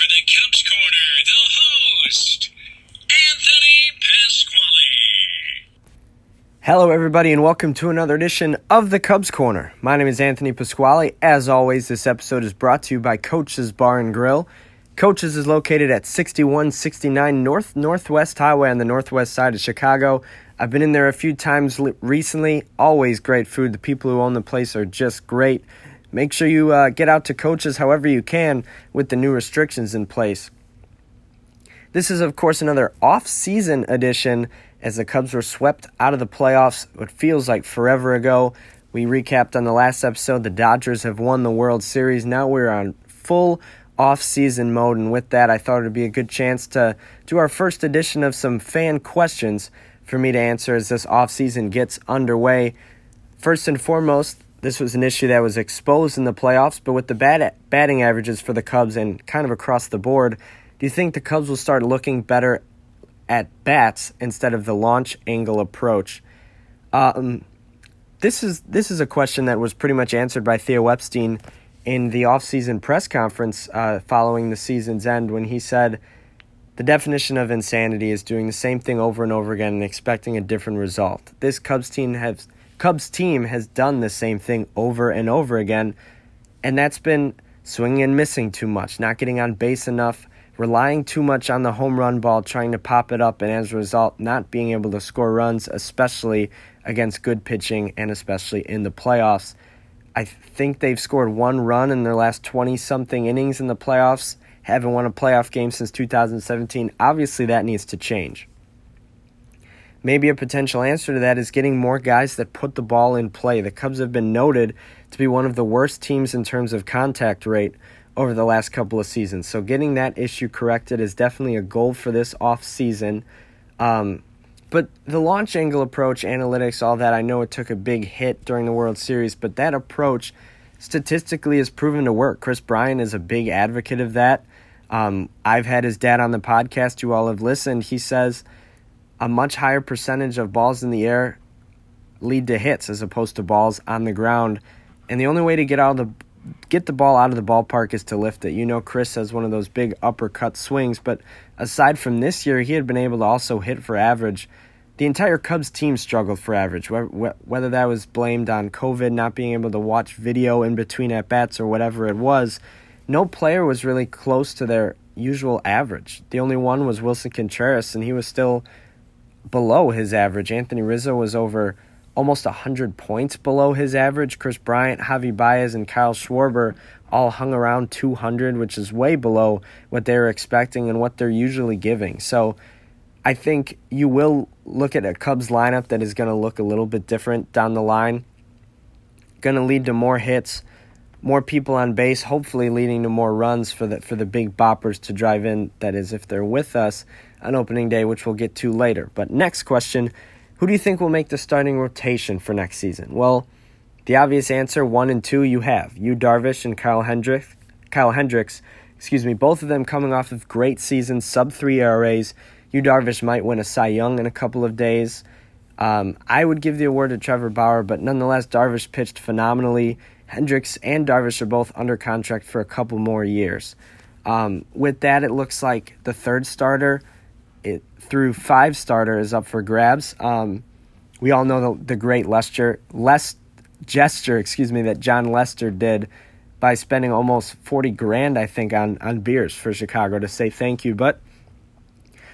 for the Cubs Corner, the host, Anthony Pasquale. Hello, everybody, and welcome to another edition of the Cubs Corner. My name is Anthony Pasquale. As always, this episode is brought to you by Coach's Bar and Grill. Coach's is located at 6169 North Northwest Highway on the northwest side of Chicago. I've been in there a few times recently. Always great food. The people who own the place are just great. Make sure you uh, get out to coaches however you can with the new restrictions in place. This is, of course, another off season edition as the Cubs were swept out of the playoffs, what feels like forever ago. We recapped on the last episode the Dodgers have won the World Series. Now we're on full off-season mode, and with that, I thought it'd be a good chance to do our first edition of some fan questions for me to answer as this off-season gets underway. First and foremost, this was an issue that was exposed in the playoffs, but with the bad batting averages for the Cubs and kind of across the board, do you think the Cubs will start looking better at bats instead of the launch angle approach? Um, this is this is a question that was pretty much answered by Theo Epstein in the offseason press conference uh, following the season's end when he said the definition of insanity is doing the same thing over and over again and expecting a different result. This Cubs team has Cubs team has done the same thing over and over again, and that's been swinging and missing too much, not getting on base enough, relying too much on the home run ball, trying to pop it up, and as a result, not being able to score runs, especially against good pitching and especially in the playoffs. I think they've scored one run in their last 20 something innings in the playoffs, haven't won a playoff game since 2017. Obviously, that needs to change. Maybe a potential answer to that is getting more guys that put the ball in play. The Cubs have been noted to be one of the worst teams in terms of contact rate over the last couple of seasons. So, getting that issue corrected is definitely a goal for this off season. Um, but the launch angle approach, analytics, all that, I know it took a big hit during the World Series, but that approach statistically has proven to work. Kris Bryant is a big advocate of that. Um, I've had his dad on the podcast, you all have listened. He says a much higher percentage of balls in the air lead to hits as opposed to balls on the ground. And the only way to get out of the get the ball out of the ballpark is to lift it. You know, Kris has one of those big uppercut swings, but aside from this year, he had been able to also hit for average. The entire Cubs team struggled for average, whether that was blamed on COVID, not being able to watch video in between at bats, or whatever it was. No player was really close to their usual average. The only one was Willson Contreras, and he was still below his average. Anthony Rizzo was over almost 100 points below his average. Kris Bryant, Javi Baez, and Kyle Schwarber all hung around 200, which is way below what they were expecting and what they're usually giving. So I think you will look at a Cubs lineup that is going to look a little bit different down the line. Going to lead to more hits, more people on base, hopefully leading to more runs for the for the big boppers to drive in. That is, if they're with us on opening day, which we'll get to later. But next question who do you think will make the starting rotation for next season? Well, the obvious answer, one and two, you have Yu Darvish and Kyle Hendricks. Kyle Hendricks, excuse me, both of them coming off of great seasons, sub three ERAs. Yu Darvish might win a Cy Young in a couple of days. Um, I would give the award to Trevor Bauer, but nonetheless, Darvish pitched phenomenally. Hendricks and Darvish are both under contract for a couple more years. Um, with that, it looks like the third starter it, through five starter is up for grabs. Um, we all know the, the great Lester, Les, gesture, excuse me, that Jon Lester did by spending almost 40 grand, I think, on, on beers for Chicago to say thank you. But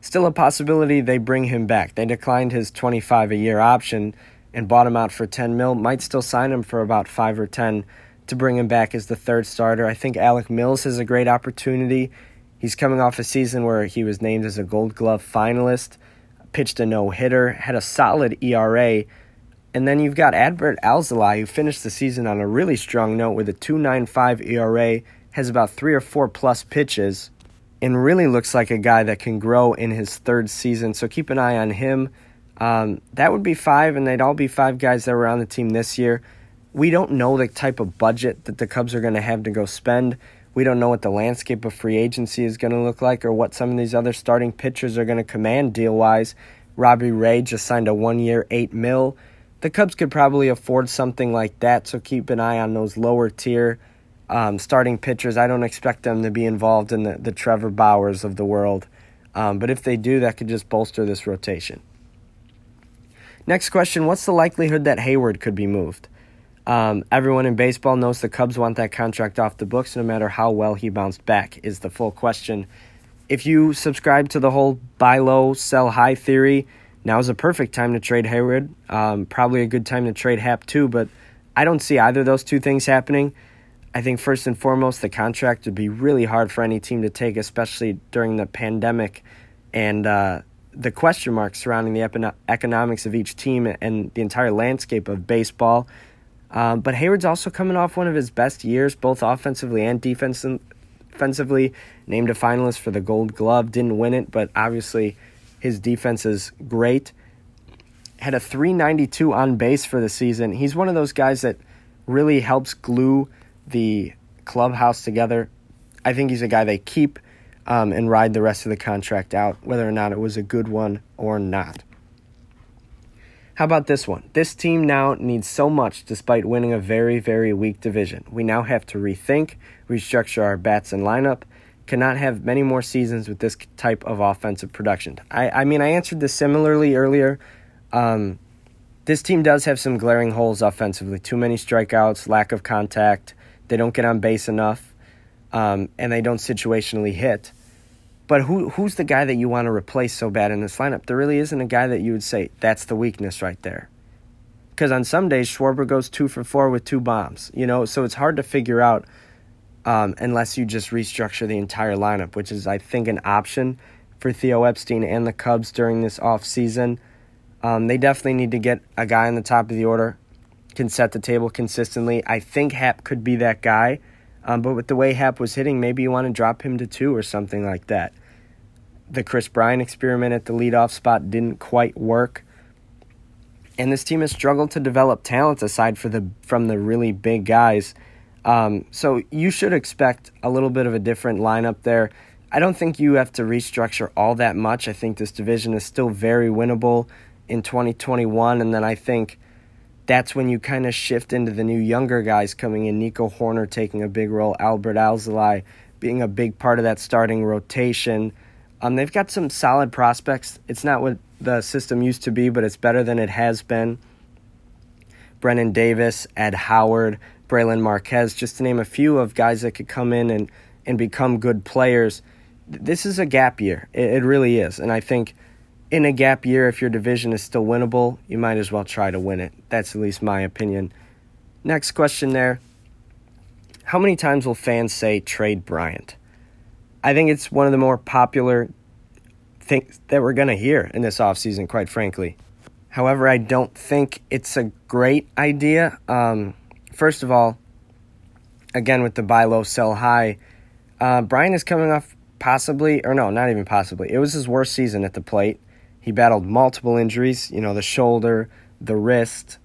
still a possibility they bring him back. They declined his 25 a year option and bought him out for 10 mil. Might still sign him for about 5 or 10 to bring him back as the third starter. I think Alec Mills has a great opportunity. He's coming off a season where he was named as a Gold Glove finalist, pitched a no hitter, had a solid ERA. And then you've got Adbert Alzolay, who finished the season on a really strong note with a 2.95 ERA, has about three or four plus pitches, and really looks like a guy that can grow in his third season. So keep an eye on him. Um, that would be five, and they'd all be five guys that were on the team this year. We don't know the type of budget that the Cubs are going to have to go spend. We don't know what the landscape of free agency is going to look like or what some of these other starting pitchers are going to command deal wise. Robbie Ray just signed a one year, eight mil. The Cubs could probably afford something like that, so keep an eye on those lower tier um, starting pitchers. I don't expect them to be involved in the, the Trevor Bauers of the world. Um, but if they do, that could just bolster this rotation. Next question What's the likelihood that Heyward could be moved? Um, everyone in baseball knows the Cubs want that contract off the books no matter how well he bounced back, is the full question. If you subscribe to the whole buy low, sell high theory, now is a perfect time to trade Heyward. Um, probably a good time to trade Happ too, but I don't see either of those two things happening. I think first and foremost, the contract would be really hard for any team to take, especially during the pandemic and uh, the question marks surrounding the economics of each team and the entire landscape of baseball. Um, but Heyward's also coming off one of his best years, both offensively and defensively. Named a finalist for the Gold Glove, didn't win it, but obviously his defense is great. Had a 392 on base for the season. He's one of those guys that really helps glue the clubhouse together. I think he's a guy they keep um, and ride the rest of the contract out, whether or not it was a good one or not. How about this one? This team now needs so much despite winning a very, very weak division. We now have to rethink, restructure our bats and lineup, cannot have many more seasons with this type of offensive production. I, I mean, I answered this similarly earlier. Um, this team does have some glaring holes offensively too many strikeouts, lack of contact, they don't get on base enough, um, and they don't situationally hit. But who who's the guy that you want to replace so bad in this lineup? There really isn't a guy that you would say that's the weakness right there. Because on some days Schwarber goes two for four with two bombs, you know, so it's hard to figure out um, unless you just restructure the entire lineup, which is I think an option for Theo Epstein and the Cubs during this off season. Um, they definitely need to get a guy on the top of the order can set the table consistently. I think Happ could be that guy, um, but with the way Happ was hitting, maybe you want to drop him to two or something like that. The Kris Bryant experiment at the leadoff spot didn't quite work. And this team has struggled to develop talent aside for the from the really big guys. Um, so you should expect a little bit of a different lineup there. I don't think you have to restructure all that much. I think this division is still very winnable in 2021, and then I think that's when you kind of shift into the new younger guys coming in. Nico Hoerner taking a big role, Adbert Alzolay being a big part of that starting rotation. Um, they've got some solid prospects. It's not what the system used to be, but it's better than it has been. Brennen Davis, Ed Howard, Brailyn Marquez, just to name a few of guys that could come in and, and become good players. This is a gap year. It, it really is. And I think – in a gap year, if your division is still winnable, you might as well try to win it. That's at least my opinion. Next question there. How many times will fans say trade Bryant? I think it's one of the more popular things that we're going to hear in this offseason, quite frankly. However, I don't think it's a great idea. Um, first of all, again, with the buy low, sell high, uh, Bryant is coming off possibly, or no, not even possibly. It was his worst season at the plate. He battled multiple injuries, you know, the shoulder, the wrist.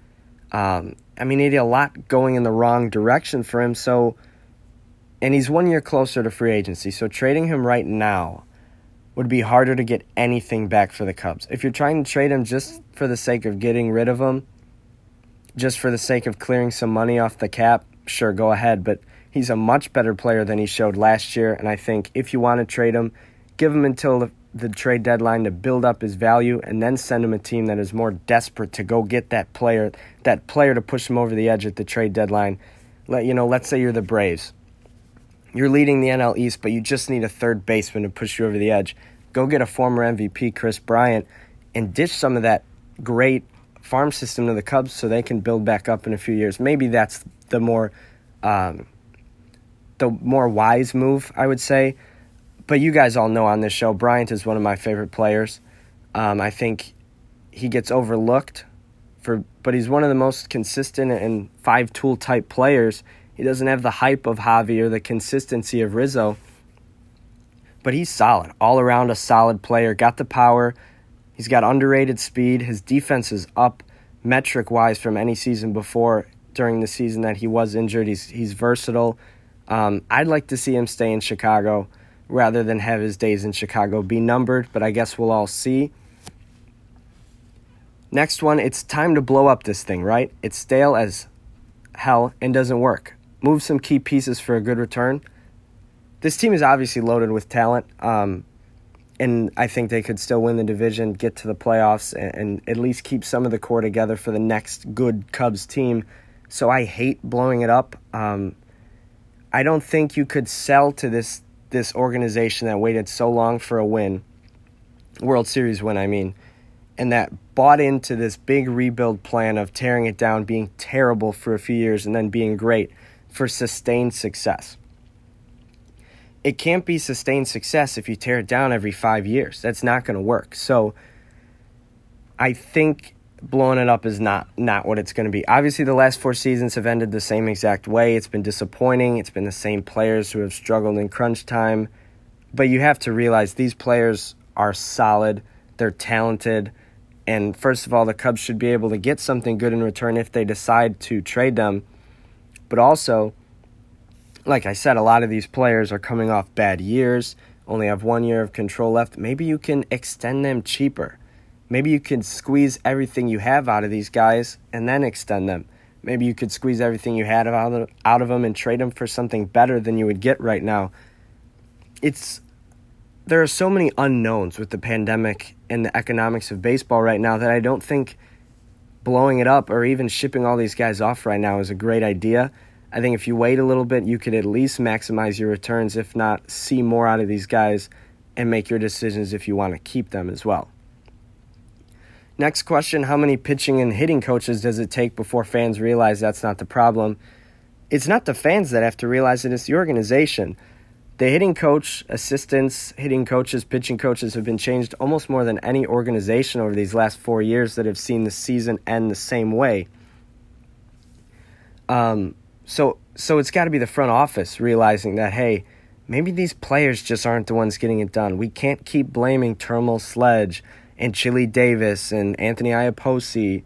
Um, I mean, he had a lot going in the wrong direction for him. So, and he's one year closer to free agency. So, trading him right now would be harder to get anything back for the Cubs. If you're trying to trade him just for the sake of getting rid of him, just for the sake of clearing some money off the cap, sure, go ahead. But he's a much better player than he showed last year. And I think if you want to trade him, give him until the the trade deadline to build up his value and then send him a team that is more desperate to go get that player, that player to push him over the edge at the trade deadline. Let you know, let's say you're the Braves. You're leading the NL East, but you just need a third baseman to push you over the edge. Go get a former MVP, Kris Bryant, and ditch some of that great farm system to the Cubs so they can build back up in a few years. Maybe that's the more um, the more wise move, I would say but you guys all know on this show, Bryant is one of my favorite players. Um, I think he gets overlooked for, but he's one of the most consistent and five tool type players. He doesn't have the hype of Javi or the consistency of Rizzo, but he's solid, all around a solid player. Got the power. He's got underrated speed. His defense is up metric wise from any season before. During the season that he was injured, he's he's versatile. Um, I'd like to see him stay in Chicago rather than have his days in Chicago be numbered, but I guess we'll all see. Next one, it's time to blow up this thing, right? It's stale as hell and doesn't work. Move some key pieces for a good return. This team is obviously loaded with talent, um, and I think they could still win the division, get to the playoffs, and, and at least keep some of the core together for the next good Cubs team. So I hate blowing it up. Um, I don't think you could sell to this this organization that waited so long for a win, World Series win, I mean, and that bought into this big rebuild plan of tearing it down, being terrible for a few years, and then being great for sustained success. It can't be sustained success if you tear it down every five years. That's not going to work. So I think blowing it up is not not what it's going to be. Obviously, the last four seasons have ended the same exact way. It's been disappointing. It's been the same players who have struggled in crunch time. But you have to realize these players are solid. They're talented. And first of all, the Cubs should be able to get something good in return if they decide to trade them. But also, like I said, a lot of these players are coming off bad years, only have one year of control left. Maybe you can extend them cheaper Maybe you can squeeze everything you have out of these guys and then extend them. Maybe you could squeeze everything you had out of, out of them and trade them for something better than you would get right now. It's there are so many unknowns with the pandemic and the economics of baseball right now that I don't think blowing it up or even shipping all these guys off right now is a great idea. I think if you wait a little bit, you could at least maximize your returns, if not see more out of these guys and make your decisions if you want to keep them as well. Next question How many pitching and hitting coaches does it take before fans realize that's not the problem? It's not the fans that have to realize it, it's the organization. The hitting coach, assistants, hitting coaches, pitching coaches have been changed almost more than any organization over these last four years that have seen the season end the same way. Um, so, so it's got to be the front office realizing that hey, maybe these players just aren't the ones getting it done. We can't keep blaming Terrmel Sledge and Chili Davis and Anthony Iapoce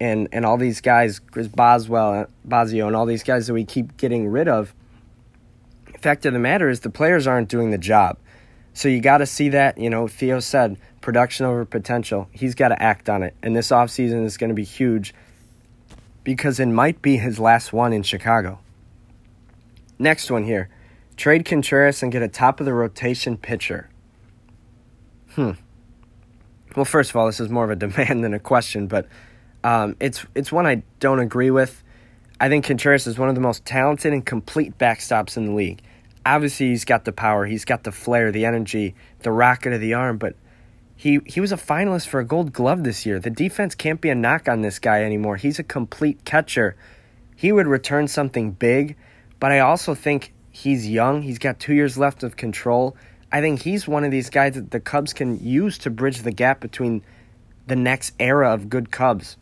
and and all these guys, Chris Boswell, Bosio, and all these guys that we keep getting rid of. The fact of the matter is the players aren't doing the job. So you got to see that, you know, Theo said production over potential. He's got to act on it. And this offseason is going to be huge because it might be his last one in Chicago. Next one here. Trade Contreras and get a top of the rotation pitcher. Hmm. Well, first of all, this is more of a demand than a question, but um, it's it's one I don't agree with. I think Contreras is one of the most talented and complete backstops in the league. Obviously, he's got the power, he's got the flair, the energy, the rocket of the arm, but he he was a finalist for a Gold Glove this year. The defense can't be a knock on this guy anymore. He's a complete catcher. He would return something big, but I also think he's young. He's got two years left of control. I think he's one of these guys that the Cubs can use to bridge the gap between the next era of good Cubs.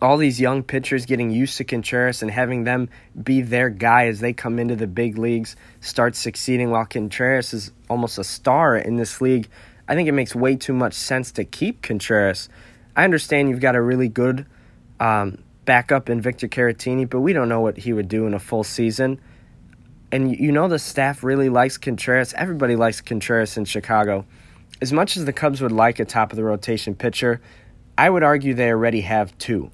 All these young pitchers getting used to Contreras and having them be their guy as they come into the big leagues, start succeeding while Contreras is almost a star in this league. I think it makes way too much sense to keep Contreras. I understand you've got a really good um, backup in Victor Caratini, but we don't know what he would do in a full season and you know the staff really likes Contreras. Everybody likes Contreras in Chicago. As much as the Cubs would like a top of the rotation pitcher, I would argue they already have two.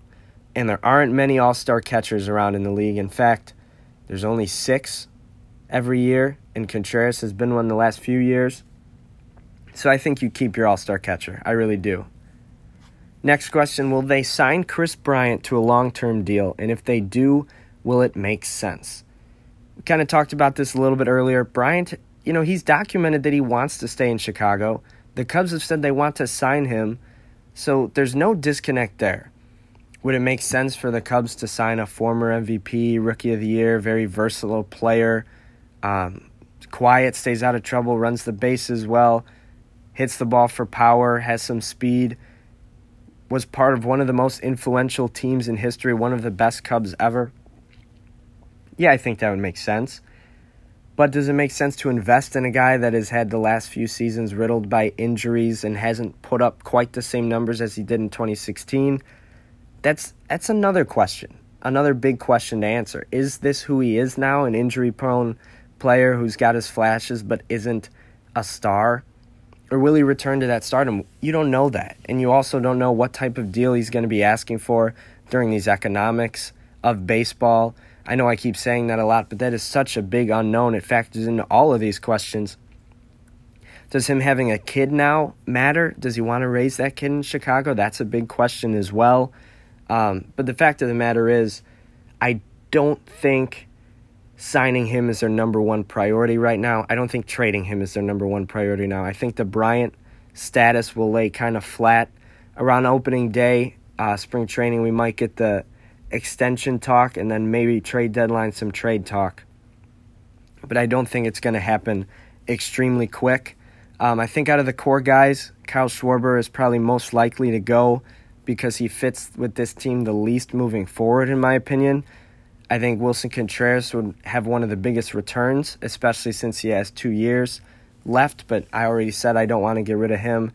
And there aren't many all star catchers around in the league. In fact, there's only six every year, and Contreras has been one the last few years. So I think you keep your all star catcher. I really do. Next question Will they sign Kris Bryant to a long term deal? And if they do, will it make sense? We kind of talked about this a little bit earlier. Bryant, you know, he's documented that he wants to stay in Chicago. The Cubs have said they want to sign him, so there's no disconnect there. Would it make sense for the Cubs to sign a former MVP, Rookie of the Year, very versatile player, um, quiet, stays out of trouble, runs the bases well, hits the ball for power, has some speed, was part of one of the most influential teams in history, one of the best Cubs ever? yeah, I think that would make sense. But does it make sense to invest in a guy that has had the last few seasons riddled by injuries and hasn't put up quite the same numbers as he did in 2016? That's that's another question. Another big question to answer. Is this who he is now, an injury-prone player who's got his flashes but isn't a star? Or will he return to that stardom? You don't know that. And you also don't know what type of deal he's going to be asking for during these economics of baseball I know I keep saying that a lot, but that is such a big unknown. It factors into all of these questions. Does him having a kid now matter? Does he want to raise that kid in Chicago? That's a big question as well. Um, but the fact of the matter is, I don't think signing him is their number one priority right now. I don't think trading him is their number one priority now. I think the Bryant status will lay kind of flat around opening day, uh, spring training. We might get the extension talk and then maybe trade deadline, some trade talk. But I don't think it's going to happen extremely quick. Um, I think out of the core guys, Kyle Schwarber is probably most likely to go because he fits with this team the least moving forward, in my opinion. I think Willson Contreras would have one of the biggest returns, especially since he has two years left, but I already said I don't want to get rid of him.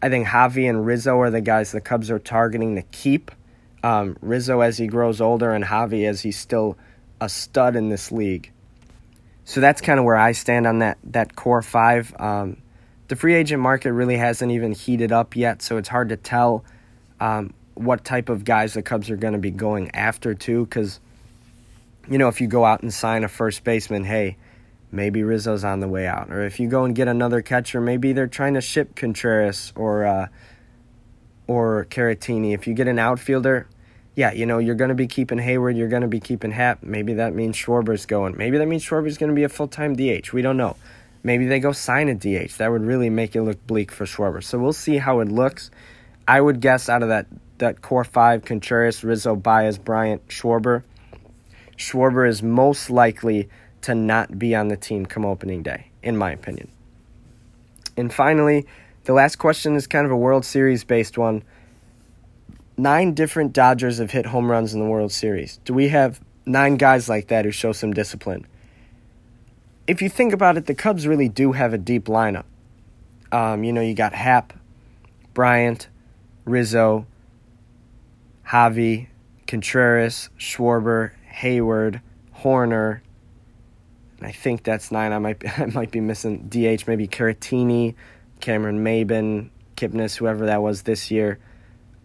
I think Javi and Rizzo are the guys the Cubs are targeting to keep. Um, Rizzo as he grows older, and Javi as he's still a stud in this league. So that's kind of where I stand on that that core five. Um, the free agent market really hasn't even heated up yet, so it's hard to tell um, what type of guys the Cubs are going to be going after too. Because you know, if you go out and sign a first baseman, hey, maybe Rizzo's on the way out. Or if you go and get another catcher, maybe they're trying to ship Contreras or uh, or Caratini. If you get an outfielder, yeah, you know, you're going to be keeping Heyward, you're going to be keeping Happ. Maybe that means Schwarber's going. Maybe that means Schwarber's going to be a full time DH. We don't know. Maybe they go sign a DH. That would really make it look bleak for Schwarber. So we'll see how it looks. I would guess out of that, that core five Contreras, Rizzo, Baez, Bryant, Schwarber, Schwarber is most likely to not be on the team come opening day, in my opinion. And finally, the last question is kind of a World Series based one. Nine different Dodgers have hit home runs in the World Series. Do we have nine guys like that who show some discipline? If you think about it, the Cubs really do have a deep lineup. Um, you know, you got Happ, Bryant, Rizzo, Javi, Contreras, Schwarber, Heyward, Hoerner, I think that's nine. I might be, I might be missing DH, maybe Caratini, Cameron Maybin, Kipnis, whoever that was this year.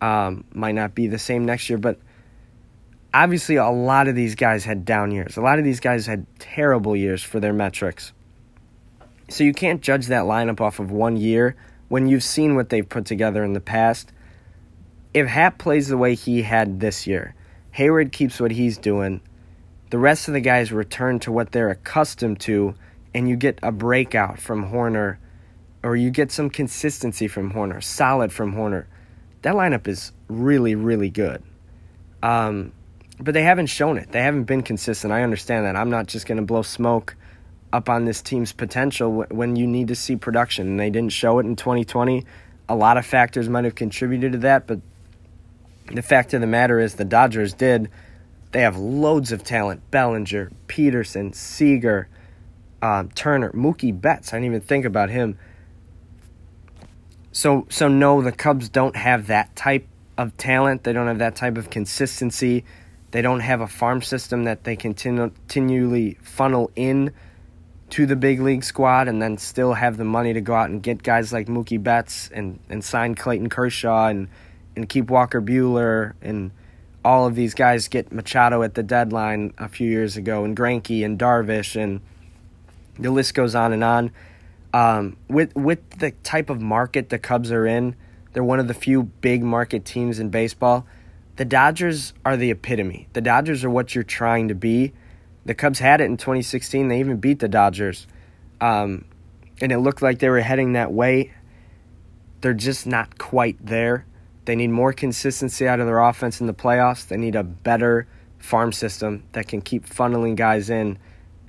Um, might not be the same next year, but obviously a lot of these guys had down years. A lot of these guys had terrible years for their metrics. So you can't judge that lineup off of one year when you've seen what they've put together in the past. If Happ plays the way he had this year, Heyward keeps what he's doing, the rest of the guys return to what they're accustomed to, and you get a breakout from Hoerner, or you get some consistency from Hoerner, solid from Hoerner. That lineup is really, really good. Um, but they haven't shown it. They haven't been consistent. I understand that. I'm not just going to blow smoke up on this team's potential when you need to see production. And they didn't show it in 2020. A lot of factors might have contributed to that, but the fact of the matter is the Dodgers did they have loads of talent Bellinger, Pederson, Seager, um, Turner, Mookie Betts. I didn't even think about him. So, so no, the Cubs don't have that type of talent. They don't have that type of consistency. They don't have a farm system that they continu- continually funnel in to the big league squad and then still have the money to go out and get guys like Mookie Betts and, and sign Clayton Kershaw and, and keep Walker Buehler and – all of these guys get Machado at the deadline a few years ago, and Greinke and Darvish, and the list goes on and on. Um, with with the type of market the Cubs are in, they're one of the few big market teams in baseball. The Dodgers are the epitome. The Dodgers are what you're trying to be. The Cubs had it in 2016. They even beat the Dodgers, um, and it looked like they were heading that way. They're just not quite there. They need more consistency out of their offense in the playoffs. They need a better farm system that can keep funneling guys in.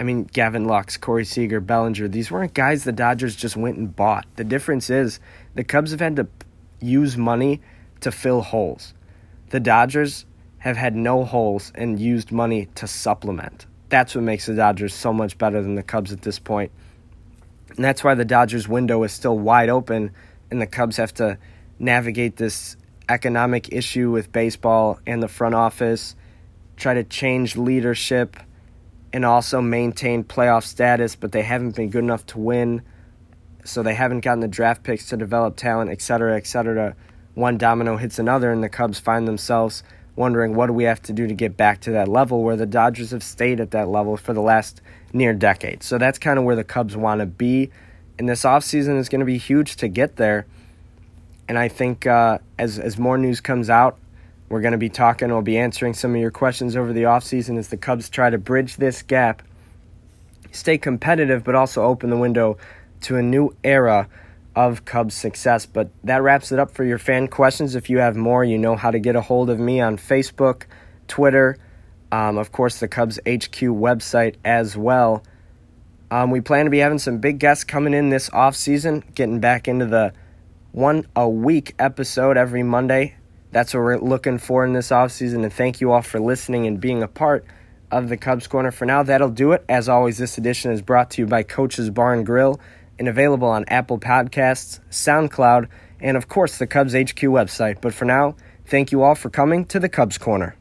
I mean, Gavin Lux, Corey Seager, Bellinger, these weren't guys the Dodgers just went and bought. The difference is the Cubs have had to use money to fill holes. The Dodgers have had no holes and used money to supplement. That's what makes the Dodgers so much better than the Cubs at this point. And that's why the Dodgers window is still wide open and the Cubs have to navigate this economic issue with baseball and the front office, try to change leadership, and also maintain playoff status, but they haven't been good enough to win. So they haven't gotten the draft picks to develop talent, et cetera, et cetera. One domino hits another, and the Cubs find themselves wondering what do we have to do to get back to that level where the Dodgers have stayed at that level for the last near decade. So that's kind of where the Cubs want to be. And this offseason is going to be huge to get there. And I think uh, as, as more news comes out, we're going to be talking, we'll be answering some of your questions over the offseason as the Cubs try to bridge this gap, stay competitive, but also open the window to a new era of Cubs success. But that wraps it up for your fan questions. If you have more, you know how to get a hold of me on Facebook, Twitter, um, of course, the Cubs HQ website as well. Um, we plan to be having some big guests coming in this off season, getting back into the one a week episode every Monday. That's what we're looking for in this off season. And thank you all for listening and being a part of the Cubs Corner. For now, that'll do it. As always, this edition is brought to you by Coach's Bar and Grill and available on Apple Podcasts, SoundCloud, and of course the Cubs HQ website. But for now, thank you all for coming to the Cubs Corner.